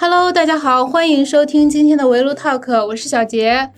Hello，大家好，欢迎收听今天的围炉 Talk，我是小杰，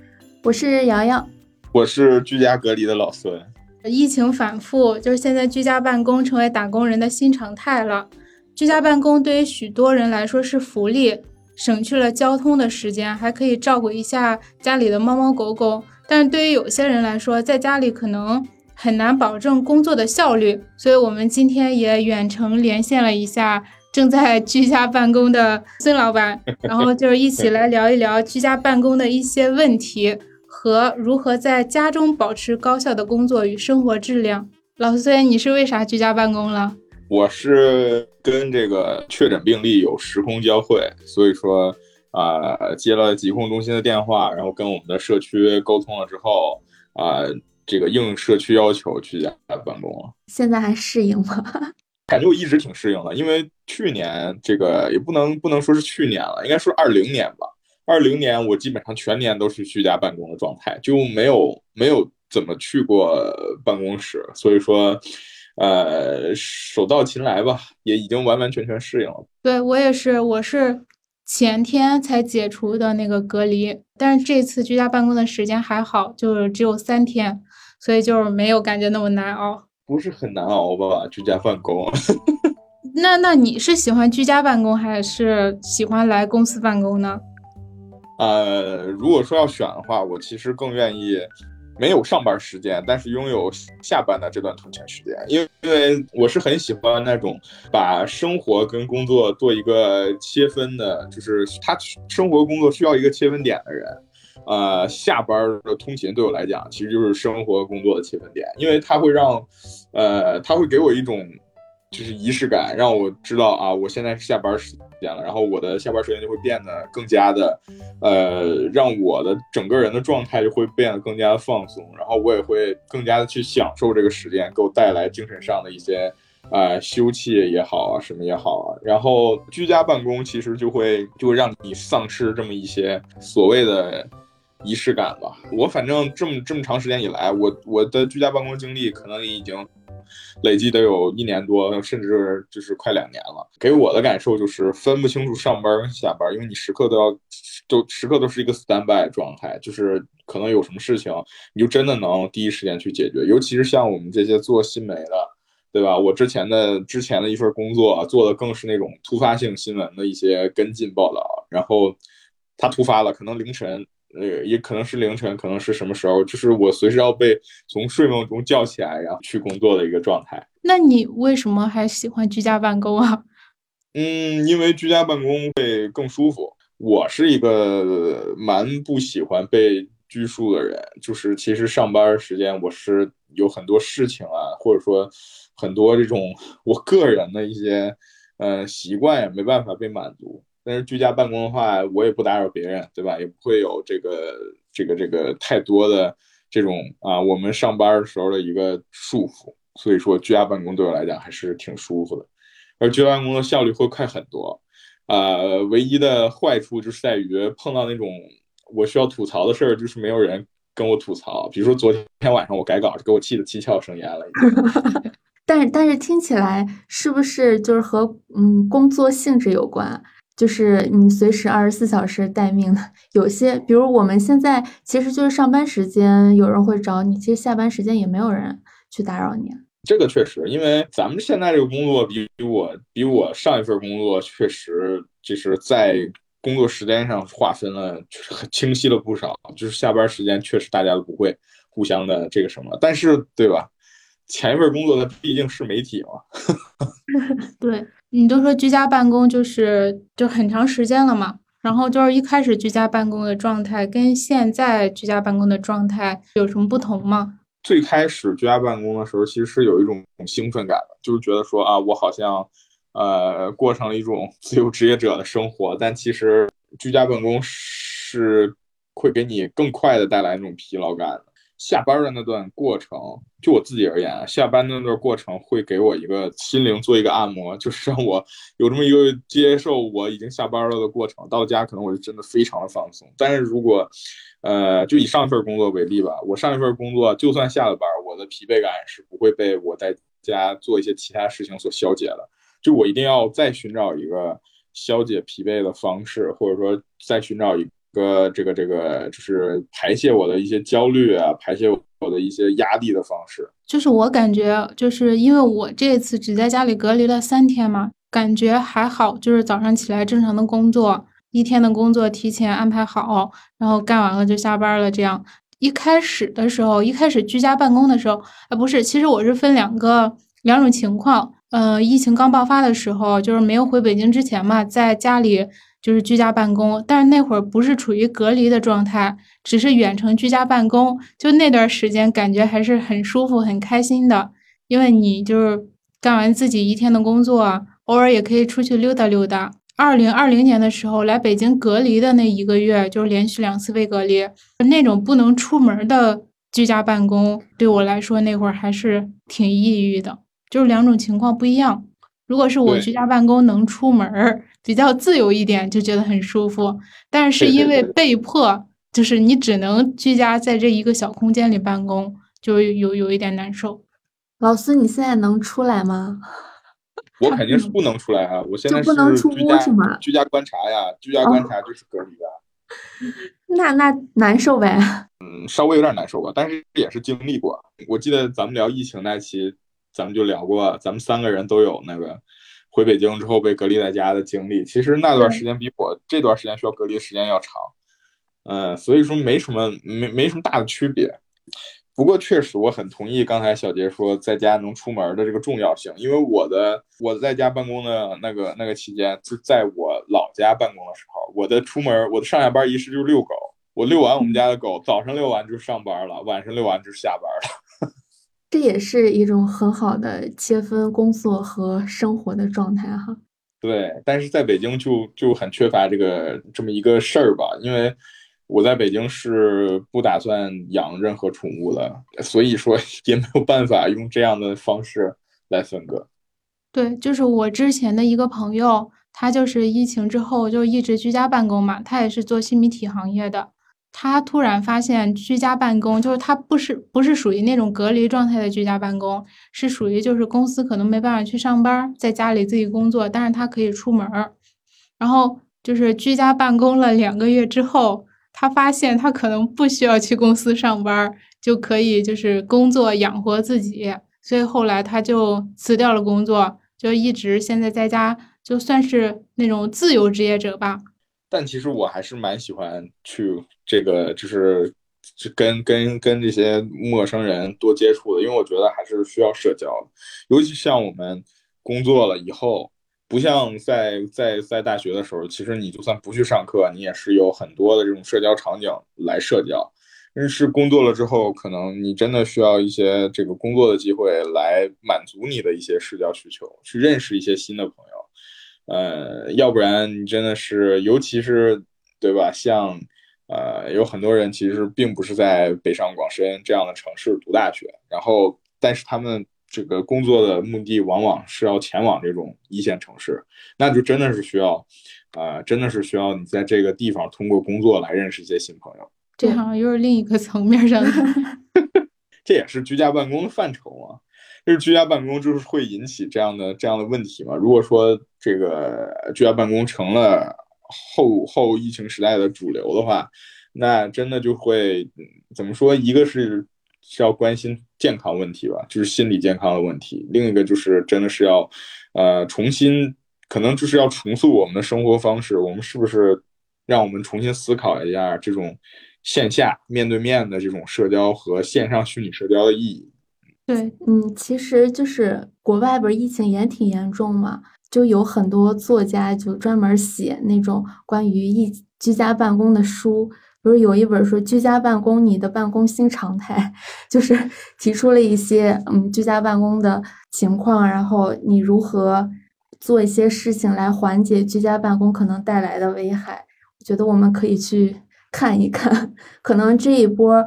我是洋洋，我是居家隔离的老孙。疫情反复，就是现在居家办公成为打工人的新常态了。居家办公对于许多人来说是福利，省去了交通的时间，还可以照顾一下家里的猫猫狗狗。但是对于有些人来说，在家里可能很难保证工作的效率，所以我们今天也远程连线了一下正在居家办公的孙老板，然后就是一起来聊一聊居家办公的一些问题和如何在家中保持高效的工作与生活质量。老孙，你是为啥居家办公了？我是跟这个确诊病例有时空交汇，所以说。啊，接了疾控中心的电话，然后跟我们的社区沟通了之后，啊，这个应社区要求居家办公了。现在还适应吗？感觉我一直挺适应的，因为去年这个也不能不能说是去年了，应该说二零年吧。二零年我基本上全年都是居家办公的状态，就没有没有怎么去过办公室，所以说，呃，手到擒来吧，也已经完完全全适应了。对我也是，我是。前天才解除的那个隔离，但是这次居家办公的时间还好，就是只有三天，所以就是没有感觉那么难熬。不是很难熬吧？居家办公？那那你是喜欢居家办公还是喜欢来公司办公呢？呃，如果说要选的话，我其实更愿意。没有上班时间，但是拥有下班的这段通勤时间，因为因为我是很喜欢那种把生活跟工作做一个切分的，就是他生活工作需要一个切分点的人，呃，下班的通勤对我来讲其实就是生活工作的切分点，因为它会让，呃，它会给我一种。就是仪式感，让我知道啊，我现在是下班时间了，然后我的下班时间就会变得更加的，呃，让我的整个人的状态就会变得更加的放松，然后我也会更加的去享受这个时间给我带来精神上的一些，呃，休憩也好啊，什么也好啊，然后居家办公其实就会就会让你丧失这么一些所谓的仪式感吧。我反正这么这么长时间以来，我我的居家办公经历可能已经。累计得有一年多，甚至就是快两年了。给我的感受就是分不清楚上班跟下班，因为你时刻都要，都时刻都是一个 standby 状态，就是可能有什么事情，你就真的能第一时间去解决。尤其是像我们这些做新媒的，对吧？我之前的之前的一份工作做的更是那种突发性新闻的一些跟进报道，然后它突发了，可能凌晨。呃，也可能是凌晨，可能是什么时候，就是我随时要被从睡梦中叫起来，然后去工作的一个状态。那你为什么还喜欢居家办公啊？嗯，因为居家办公会更舒服。我是一个蛮不喜欢被拘束的人，就是其实上班时间我是有很多事情啊，或者说很多这种我个人的一些呃习惯也没办法被满足。但是居家办公的话，我也不打扰别人，对吧？也不会有这个这个这个太多的这种啊，我们上班的时候的一个束缚。所以说，居家办公对我来讲还是挺舒服的。而居家办公的效率会快很多，呃，唯一的坏处就是在于碰到那种我需要吐槽的事儿，就是没有人跟我吐槽。比如说昨天晚上我改稿，给我气得七窍生烟了。但是但是听起来是不是就是和嗯工作性质有关？就是你随时二十四小时待命的，有些比如我们现在其实就是上班时间有人会找你，其实下班时间也没有人去打扰你。这个确实，因为咱们现在这个工作比我比我上一份工作确实就是在工作时间上划分了，就是很清晰了不少。就是下班时间确实大家都不会互相的这个什么，但是对吧？前一份工作它毕竟是媒体嘛。对。你都说居家办公就是就很长时间了嘛，然后就是一开始居家办公的状态跟现在居家办公的状态有什么不同吗？最开始居家办公的时候，其实是有一种兴奋感的，就是觉得说啊，我好像呃过上了一种 自由职业者的生活。但其实居家办公是会给你更快的带来那种疲劳感的。下班的那段过程，就我自己而言，下班的那段过程会给我一个心灵做一个按摩，就是让我有这么一个接受我已经下班了的过程。到家可能我就真的非常的放松。但是如果，呃，就以上一份工作为例吧，我上一份工作就算下了班，我的疲惫感是不会被我在家做一些其他事情所消解的。就我一定要再寻找一个消解疲惫的方式，或者说再寻找一个这个这个就是排泄我的一些焦虑啊，排泄我的一些压力的方式。就是我感觉，就是因为我这次只在家里隔离了三天嘛，感觉还好，就是早上起来正常的工作，一天的工作提前安排好，然后干完了就下班了。这样一开始的时候，一开始居家办公的时候，啊不是，其实我是分两个两种情况。呃，疫情刚爆发的时候，就是没有回北京之前嘛，在家里就是居家办公，但是那会儿不是处于隔离的状态，只是远程居家办公，就那段时间感觉还是很舒服、很开心的，因为你就是干完自己一天的工作，偶尔也可以出去溜达溜达。二零二零年的时候来北京隔离的那一个月，就是连续两次被隔离，那种不能出门的居家办公，对我来说那会儿还是挺抑郁的。就是两种情况不一样。如果是我居家办公能出门儿，比较自由一点，就觉得很舒服。但是因为被迫，就是你只能居家在这一个小空间里办公，就有有一点难受。老师，你现在能出来吗？我肯定是不能出来啊！我现在不能出屋是吗？居家观察呀，居家观察就是隔离的。那那难受呗？嗯，稍微有点难受吧，但是也是经历过。我记得咱们聊疫情那期。咱们就聊过，咱们三个人都有那个回北京之后被隔离在家的经历。其实那段时间比我这段时间需要隔离的时间要长，嗯，所以说没什么没没什么大的区别。不过确实我很同意刚才小杰说在家能出门的这个重要性，因为我的我在家办公的那个那个期间，就在我老家办公的时候，我的出门我的上下班仪式就是遛狗，我遛完我们家的狗，早上遛完就上班了，晚上遛完就下班了。这也是一种很好的切分工作和生活的状态哈。对，但是在北京就就很缺乏这个这么一个事儿吧，因为我在北京是不打算养任何宠物的，所以说 也没有办法用这样的方式来分割。对，就是我之前的一个朋友，他就是疫情之后就一直居家办公嘛，他也是做新媒体行业的。他突然发现居家办公，就是他不是不是属于那种隔离状态的居家办公，是属于就是公司可能没办法去上班，在家里自己工作，但是他可以出门儿。然后就是居家办公了两个月之后，他发现他可能不需要去公司上班，就可以就是工作养活自己，所以后来他就辞掉了工作，就一直现在在家，就算是那种自由职业者吧。但其实我还是蛮喜欢去这个，就是跟跟跟这些陌生人多接触的，因为我觉得还是需要社交，尤其像我们工作了以后，不像在在在大学的时候，其实你就算不去上课，你也是有很多的这种社交场景来社交。但是工作了之后，可能你真的需要一些这个工作的机会来满足你的一些社交需求，去认识一些新的朋友。呃，要不然你真的是，尤其是对吧？像呃，有很多人其实并不是在北上广深这样的城市读大学，然后但是他们这个工作的目的往往是要前往这种一线城市，那就真的是需要，啊，真的是需要你在这个地方通过工作来认识一些新朋友。这好像又是另一个层面上的，这也是居家办公的范畴嘛。就是居家办公，就是会引起这样的这样的问题嘛？如果说这个居家办公成了后后疫情时代的主流的话，那真的就会怎么说？一个是是要关心健康问题吧，就是心理健康的问题；另一个就是真的是要呃重新，可能就是要重塑我们的生活方式。我们是不是让我们重新思考一下这种线下面对面的这种社交和线上虚拟社交的意义？对，嗯，其实就是国外不是疫情也挺严重嘛，就有很多作家就专门写那种关于疫居家办公的书，不是有一本说居家办公你的办公新常态，就是提出了一些嗯居家办公的情况，然后你如何做一些事情来缓解居家办公可能带来的危害，我觉得我们可以去看一看，可能这一波。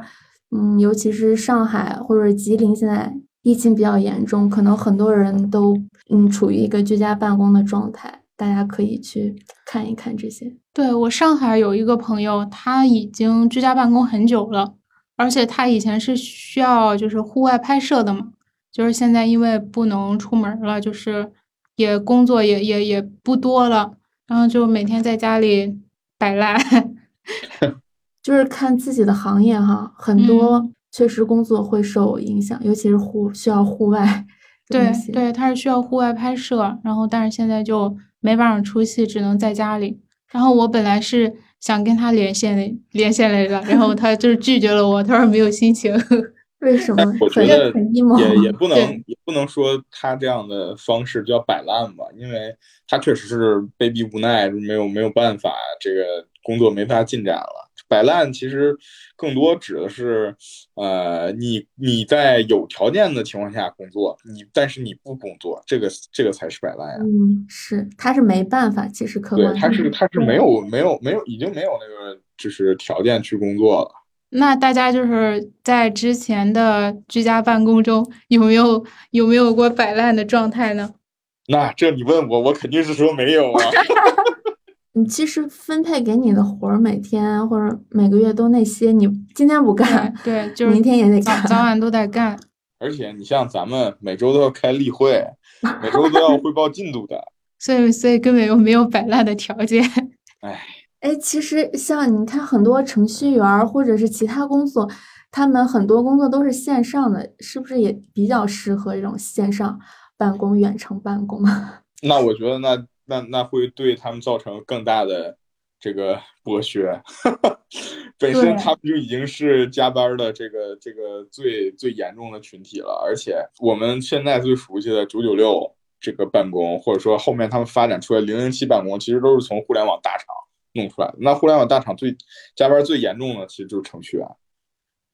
嗯，尤其是上海或者吉林，现在疫情比较严重，可能很多人都嗯处于一个居家办公的状态。大家可以去看一看这些。对我上海有一个朋友，他已经居家办公很久了，而且他以前是需要就是户外拍摄的嘛，就是现在因为不能出门了，就是也工作也也也不多了，然后就每天在家里摆烂。就是看自己的行业哈，很多确实工作会受影响，尤其是户需要户外。对对，他是需要户外拍摄，然后但是现在就没办法出戏，只能在家里。然后我本来是想跟他连线的，连线来着，然后他就是拒绝了我，他说没有心情。为什么？我觉得也也 不能也不能说他这样的方式叫摆烂吧，因为他确实是被逼无奈，没有没有办法，这个工作没法进展了。摆烂其实更多指的是，呃，你你在有条件的情况下工作，你但是你不工作，这个这个才是摆烂呀。嗯，是，他是没办法，其实客观。对，他是他是没有没有没有已经没有那个就是条件去工作了。那大家就是在之前的居家办公中有没有有没有过摆烂的状态呢？那这你问我，我肯定是说没有啊。你其实分配给你的活儿，每天或者每个月都那些，你今天不干，对，就是明天也得干，早晚都得干。而且你像咱们每周都要开例会，每周都要汇报进度的，所以所以根本就没有摆烂的条件。哎哎，其实像你看很多程序员或者是其他工作，他们很多工作都是线上的，是不是也比较适合这种线上办公、远程办公？那我觉得那。那那会对他们造成更大的这个剥削，本身他们就已经是加班的这个这个最最严重的群体了，而且我们现在最熟悉的九九六这个办公，或者说后面他们发展出来零零七办公，其实都是从互联网大厂弄出来的。那互联网大厂最加班最严重的，其实就是程序员。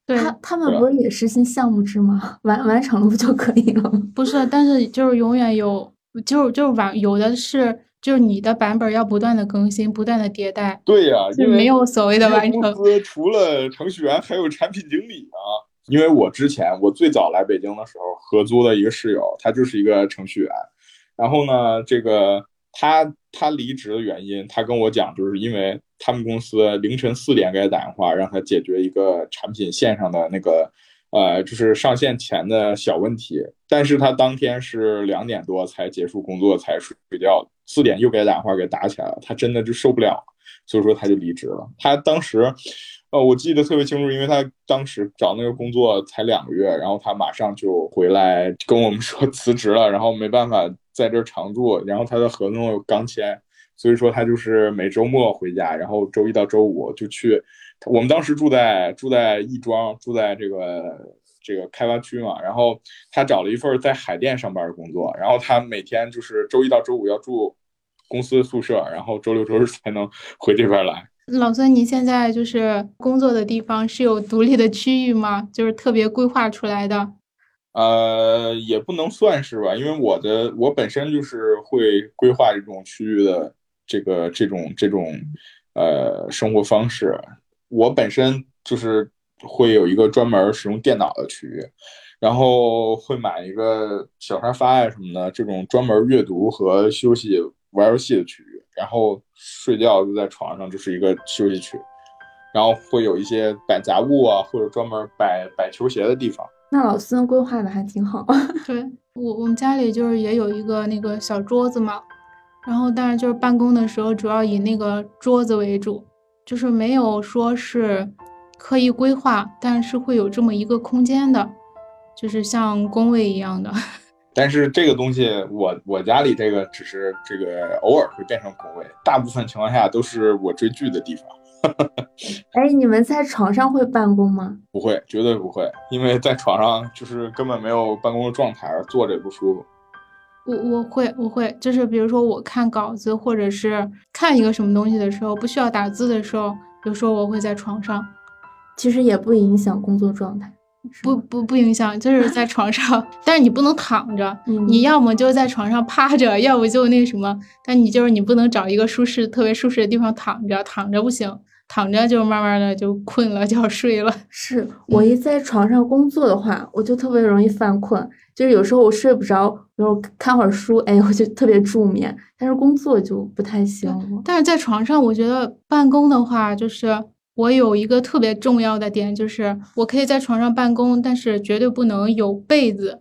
他他们不是也实行项目制吗？完完成了不就可以了吗？不是，但是就是永远有。就就是完，有的是就是你的版本要不断的更新，不断的迭代。对呀，就没有所谓的完成。公司除了程序员，还有产品经理啊。因为我之前我最早来北京的时候，合租的一个室友，他就是一个程序员。然后呢，这个他他离职的原因，他跟我讲，就是因为他们公司凌晨四点给他打电话，让他解决一个产品线上的那个。呃，就是上线前的小问题，但是他当天是两点多才结束工作才睡觉，四点又给打电话给打起来了，他真的就受不了，所以说他就离职了。他当时，呃，我记得特别清楚，因为他当时找那个工作才两个月，然后他马上就回来跟我们说辞职了，然后没办法在这儿常住，然后他的合同刚签，所以说他就是每周末回家，然后周一到周五就去。我们当时住在住在亦庄，住在这个这个开发区嘛。然后他找了一份在海淀上班的工作，然后他每天就是周一到周五要住公司宿舍，然后周六周日才能回这边来。老孙，你现在就是工作的地方是有独立的区域吗？就是特别规划出来的？呃，也不能算是吧，因为我的我本身就是会规划这种区域的这个这种这种呃生活方式。我本身就是会有一个专门使用电脑的区域，然后会买一个小沙发呀什么的，这种专门阅读和休息、玩游戏的区域。然后睡觉就在床上，就是一个休息区。然后会有一些摆杂物啊，或者专门摆摆球鞋的地方。那老孙规划的还挺好。对我，我们家里就是也有一个那个小桌子嘛，然后但是就是办公的时候主要以那个桌子为主。就是没有说是刻意规划，但是会有这么一个空间的，就是像工位一样的。但是这个东西，我我家里这个只是这个偶尔会变成工位，大部分情况下都是我追剧的地方。哎，你们在床上会办公吗？不会，绝对不会，因为在床上就是根本没有办公的状态，坐着也不舒服。我我会我会，就是比如说我看稿子或者是看一个什么东西的时候，不需要打字的时候，有时候我会在床上，其实也不影响工作状态，不不不影响，就是在床上，但是你不能躺着，你要么就在床上趴着，要不就那什么，但你就是你不能找一个舒适特别舒适的地方躺着，躺着不行。躺着就慢慢的就困了，就要睡了。是我一在床上工作的话，我就特别容易犯困，就是有时候我睡不着，然后看会儿书，哎，我就特别助眠。但是工作就不太行。但是在床上，我觉得办公的话，就是我有一个特别重要的点，就是我可以在床上办公，但是绝对不能有被子，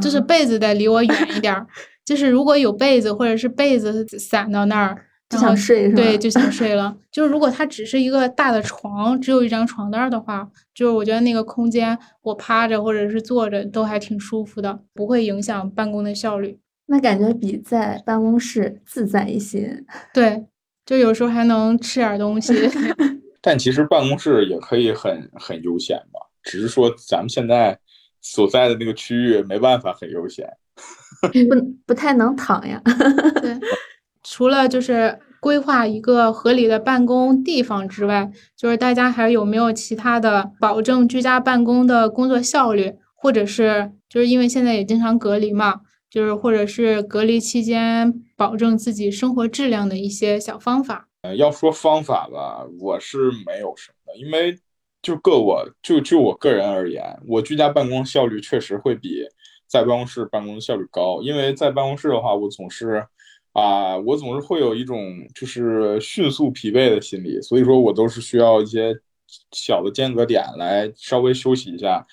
就是被子得离我远一点儿。就是如果有被子或者是被子散到那儿。就想睡是吧？对，就想睡了。就是如果它只是一个大的床，只有一张床单的话，就是我觉得那个空间我趴着或者是坐着都还挺舒服的，不会影响办公的效率。那感觉比在办公室自在一些。对，就有时候还能吃点东西。但其实办公室也可以很很悠闲吧，只是说咱们现在所在的那个区域没办法很悠闲，不不太能躺呀。对，除了就是规划一个合理的办公地方之外，就是大家还有没有其他的保证居家办公的工作效率，或者是就是因为现在也经常隔离嘛，就是或者是隔离期间保证自己生活质量的一些小方法。呃，要说方法吧，我是没有什么的，因为就个我就就我个人而言，我居家办公效率确实会比在办公室办公效率高，因为在办公室的话，我总是啊，我总是会有一种就是迅速疲惫的心理，所以说我都是需要一些小的间隔点来稍微休息一下，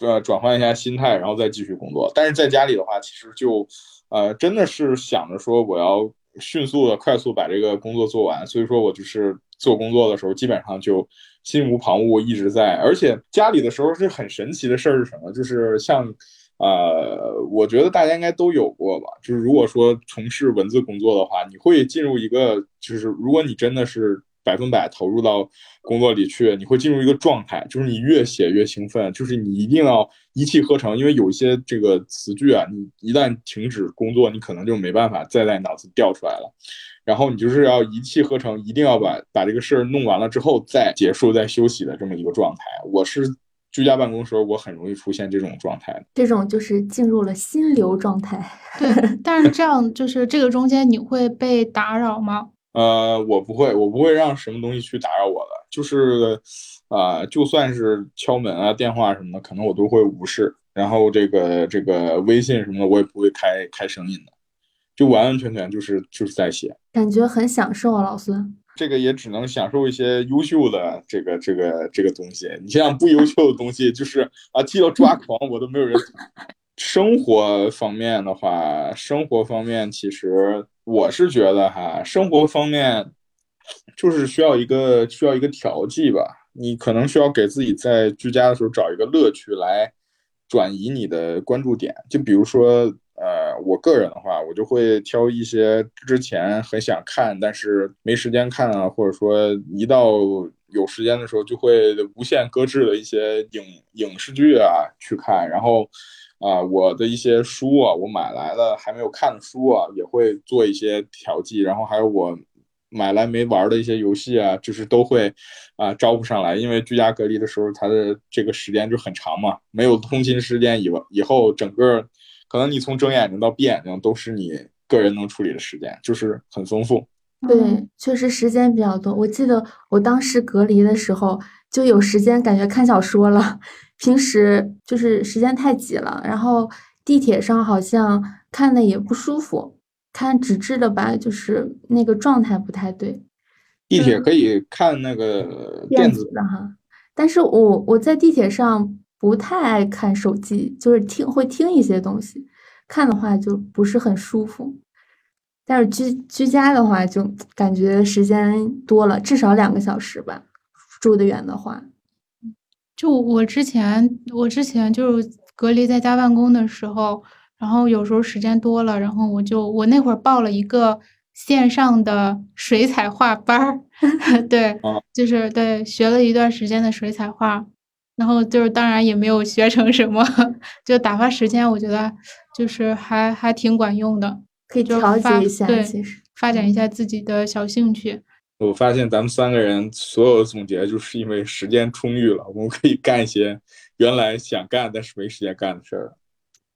呃，转换一下心态，然后再继续工作。但是在家里的话，其实就呃，真的是想着说我要。迅速的、快速把这个工作做完，所以说我就是做工作的时候，基本上就心无旁骛，一直在。而且家里的时候是很神奇的事儿是什么？就是像，呃，我觉得大家应该都有过吧。就是如果说从事文字工作的话，你会进入一个，就是如果你真的是。百分百投入到工作里去，你会进入一个状态，就是你越写越兴奋，就是你一定要一气呵成，因为有一些这个词句啊，你一旦停止工作，你可能就没办法再在脑子调出来了。然后你就是要一气呵成，一定要把把这个事儿弄完了之后再结束、再休息的这么一个状态。我是居家办公时候，我很容易出现这种状态，这种就是进入了心流状态。对，但是这样就是这个中间你会被打扰吗？呃，我不会，我不会让什么东西去打扰我的，就是，啊，就算是敲门啊、电话什么的，可能我都会无视。然后这个这个微信什么的，我也不会开开声音的，就完完全全就是就是在写，感觉很享受啊，老孙。这个也只能享受一些优秀的这个这个这个东西，你像不优秀的东西，就是啊，踢到抓狂我都没有人。生活方面的话，生活方面其实。我是觉得哈，生活方面就是需要一个需要一个调剂吧。你可能需要给自己在居家的时候找一个乐趣来转移你的关注点。就比如说，呃，我个人的话，我就会挑一些之前很想看但是没时间看啊，或者说一到有时间的时候就会无限搁置的一些影影视剧啊去看，然后。啊，我的一些书啊，我买来的还没有看的书啊，也会做一些调剂。然后还有我买来没玩的一些游戏啊，就是都会啊招呼上来。因为居家隔离的时候，它的这个时间就很长嘛，没有通勤时间以以后，整个可能你从睁眼睛到闭眼睛都是你个人能处理的时间，就是很丰富。对，确实时间比较多。我记得我当时隔离的时候就有时间，感觉看小说了。平时就是时间太挤了，然后地铁上好像看的也不舒服，看纸质的吧，就是那个状态不太对。地铁可以看那个电子的哈，但是我我在地铁上不太爱看手机，就是听会听一些东西，看的话就不是很舒服。但是居居家的话，就感觉时间多了，至少两个小时吧，住得远的话。就我之前，我之前就是隔离在家办公的时候，然后有时候时间多了，然后我就我那会儿报了一个线上的水彩画班儿，对，就是对学了一段时间的水彩画，然后就是当然也没有学成什么，就打发时间，我觉得就是还还挺管用的，可以调节一下，对，发展一下自己的小兴趣。我发现咱们三个人所有的总结，就是因为时间充裕了，我们可以干一些原来想干但是没时间干的事儿。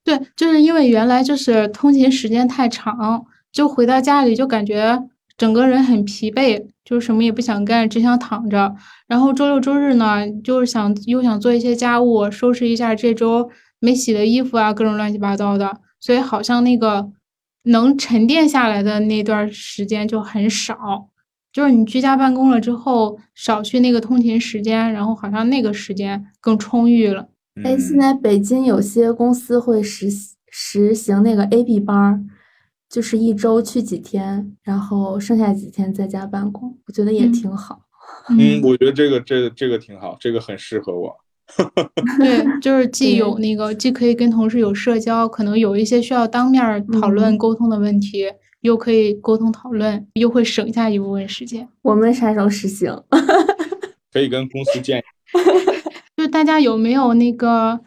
对，就是因为原来就是通勤时间太长，就回到家里就感觉整个人很疲惫，就是什么也不想干，只想躺着。然后周六周日呢，就是想又想做一些家务，收拾一下这周没洗的衣服啊，各种乱七八糟的，所以好像那个能沉淀下来的那段时间就很少。就是你居家办公了之后，少去那个通勤时间，然后好像那个时间更充裕了。哎，现在北京有些公司会实实行那个 A B 班儿，就是一周去几天，然后剩下几天在家办公，我觉得也挺好。嗯，我觉得这个这这个挺好，这个很适合我。对，就是既有那个，既可以跟同事有社交，可能有一些需要当面讨论沟通的问题，又可以沟通讨论，又会省下一部分时间。我们啥时候实行？可以跟公司建议。就大家有没有那个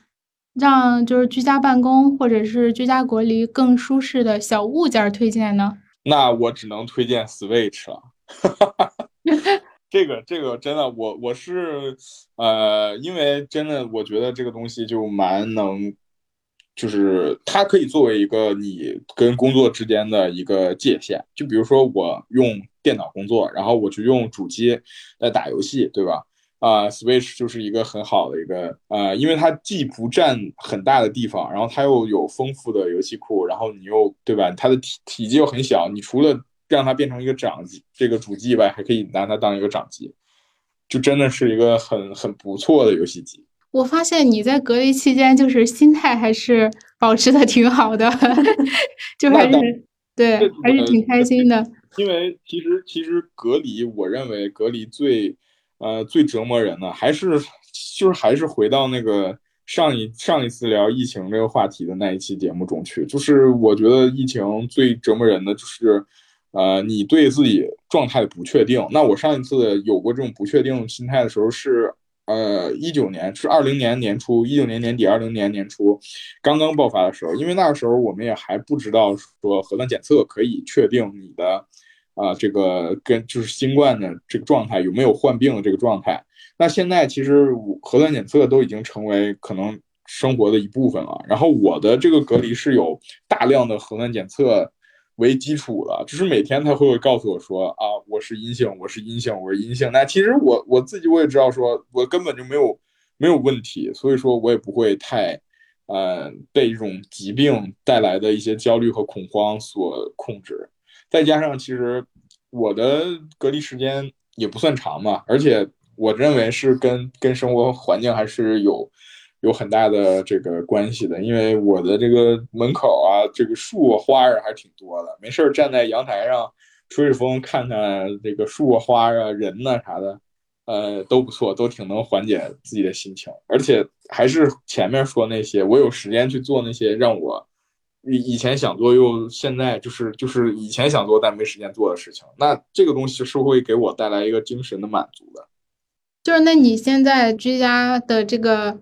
让就是居家办公或者是居家隔离更舒适的小物件推荐呢？那我只能推荐 Switch 了。这个这个真的，我我是呃，因为真的，我觉得这个东西就蛮能，就是它可以作为一个你跟工作之间的一个界限。就比如说我用电脑工作，然后我就用主机来打游戏，对吧？啊，Switch 就是一个很好的一个呃，因为它既不占很大的地方，然后它又有丰富的游戏库，然后你又对吧？它的体体积又很小，你除了让它变成一个掌机，这个主机以外，还可以拿它当一个掌机，就真的是一个很很不错的游戏机。我发现你在隔离期间，就是心态还是保持的挺好的，就还是对，还是挺开心的。因为其实其实隔离，我认为隔离最呃最折磨人的，还是就是还是回到那个上一上一次聊疫情这个话题的那一期节目中去，就是我觉得疫情最折磨人的就是。呃，你对自己状态不确定。那我上一次有过这种不确定心态的时候是，呃，一九年是二零年年初，一九年年底，二零年年初刚刚爆发的时候。因为那个时候我们也还不知道说核酸检测可以确定你的，啊，这个跟就是新冠的这个状态有没有患病的这个状态。那现在其实核酸检测都已经成为可能生活的一部分了。然后我的这个隔离是有大量的核酸检测。为基础的，就是每天他会告诉我说啊，我是阴性，我是阴性，我是阴性。那其实我我自己我也知道，说我根本就没有没有问题，所以说我也不会太，呃，被这种疾病带来的一些焦虑和恐慌所控制。再加上其实我的隔离时间也不算长嘛，而且我认为是跟跟生活环境还是有。有很大的这个关系的，因为我的这个门口啊，这个树啊花儿还是挺多的。没事儿站在阳台上吹吹风，看看这个树啊花啊人呐啥的，呃都不错，都挺能缓解自己的心情。而且还是前面说那些，我有时间去做那些让我以以前想做又现在就是就是以前想做但没时间做的事情。那这个东西是会给我带来一个精神的满足的。就是那你现在居家的这个。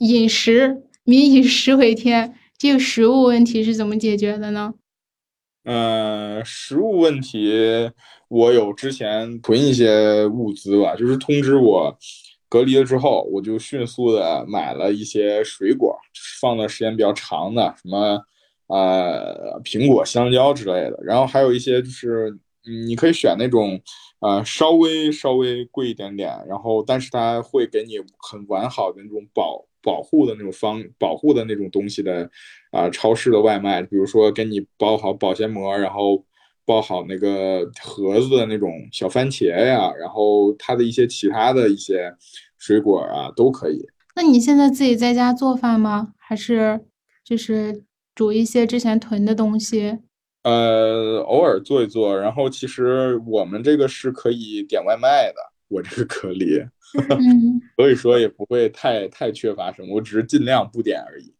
饮食民以食为天，这个食物问题是怎么解决的呢？呃，食物问题，我有之前囤一些物资吧，就是通知我隔离了之后，我就迅速的买了一些水果，放的时间比较长的，什么呃苹果、香蕉之类的，然后还有一些就是你可以选那种呃稍微稍微贵一点点，然后但是它会给你很完好的那种保。保护的那种方保护的那种东西的啊，超市的外卖，比如说给你包好保鲜膜，然后包好那个盒子的那种小番茄呀，然后它的一些其他的一些水果啊都可以。那你现在自己在家做饭吗？还是就是煮一些之前囤的东西？呃，偶尔做一做。然后其实我们这个是可以点外卖的，我这个隔离。嗯，所以说也不会太太缺乏什么，我只是尽量不点而已。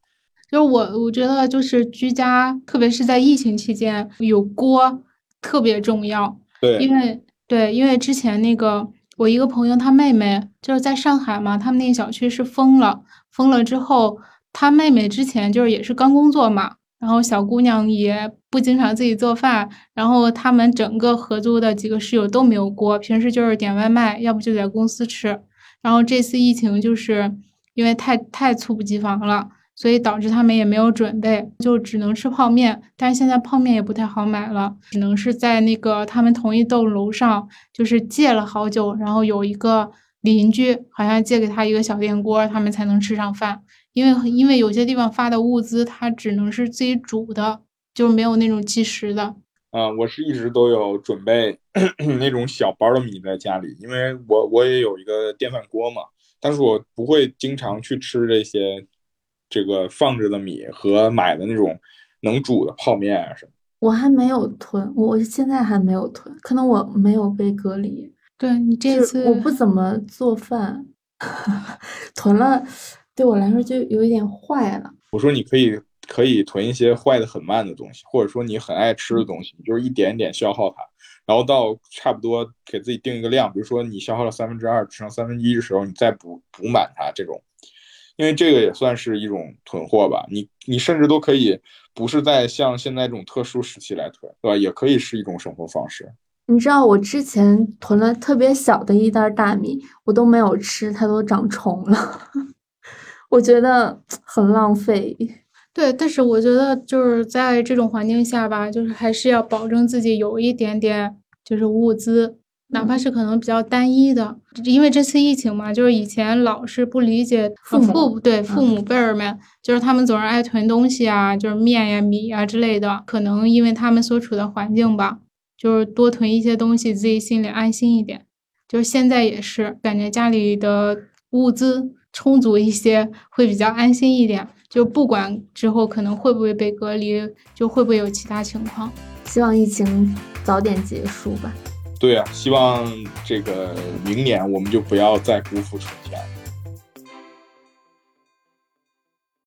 就我我觉得就是居家，特别是在疫情期间，有锅特别重要。对，因为对，因为之前那个我一个朋友，他妹妹就是在上海嘛，他们那个小区是封了，封了之后，他妹妹之前就是也是刚工作嘛。然后小姑娘也不经常自己做饭，然后他们整个合租的几个室友都没有锅，平时就是点外卖，要不就在公司吃。然后这次疫情就是因为太太猝不及防了，所以导致他们也没有准备，就只能吃泡面。但是现在泡面也不太好买了，只能是在那个他们同一栋楼上，就是借了好久，然后有一个邻居好像借给他一个小电锅，他们才能吃上饭。因为因为有些地方发的物资，它只能是自己煮的，就没有那种即食的。啊，我是一直都有准备 那种小包的米在家里，因为我我也有一个电饭锅嘛，但是我不会经常去吃这些这个放着的米和买的那种能煮的泡面啊什么。我还没有囤，我现在还没有囤，可能我没有被隔离。对你这次我不怎么做饭，囤了对我来说就有一点坏了。我说你可以可以囤一些坏的很慢的东西，或者说你很爱吃的东西，就是一点点消耗它，然后到差不多给自己定一个量，比如说你消耗了三分之二，只剩三分之一的时候，你再补补满它这种，因为这个也算是一种囤货吧。你你甚至都可以不是在像现在这种特殊时期来囤，对吧？也可以是一种生活方式。你知道我之前囤了特别小的一袋大米，我都没有吃，它都长虫了，我觉得 很浪费。对，但是我觉得就是在这种环境下吧，就是还是要保证自己有一点点就是物资，哪怕是可能比较单一的，因为这次疫情嘛，就是以前老是不理解父母对父母辈儿们，就是他们总是爱囤东西啊，就是面呀、米呀之类的，可能因为他们所处的环境吧。就是多囤一些东西，自己心里安心一点。就是现在也是感觉家里的物资充足一些，会比较安心一点。就不管之后可能会不会被隔离，就会不会有其他情况。希望疫情早点结束吧。对啊，希望这个明年我们就不要再辜负春天。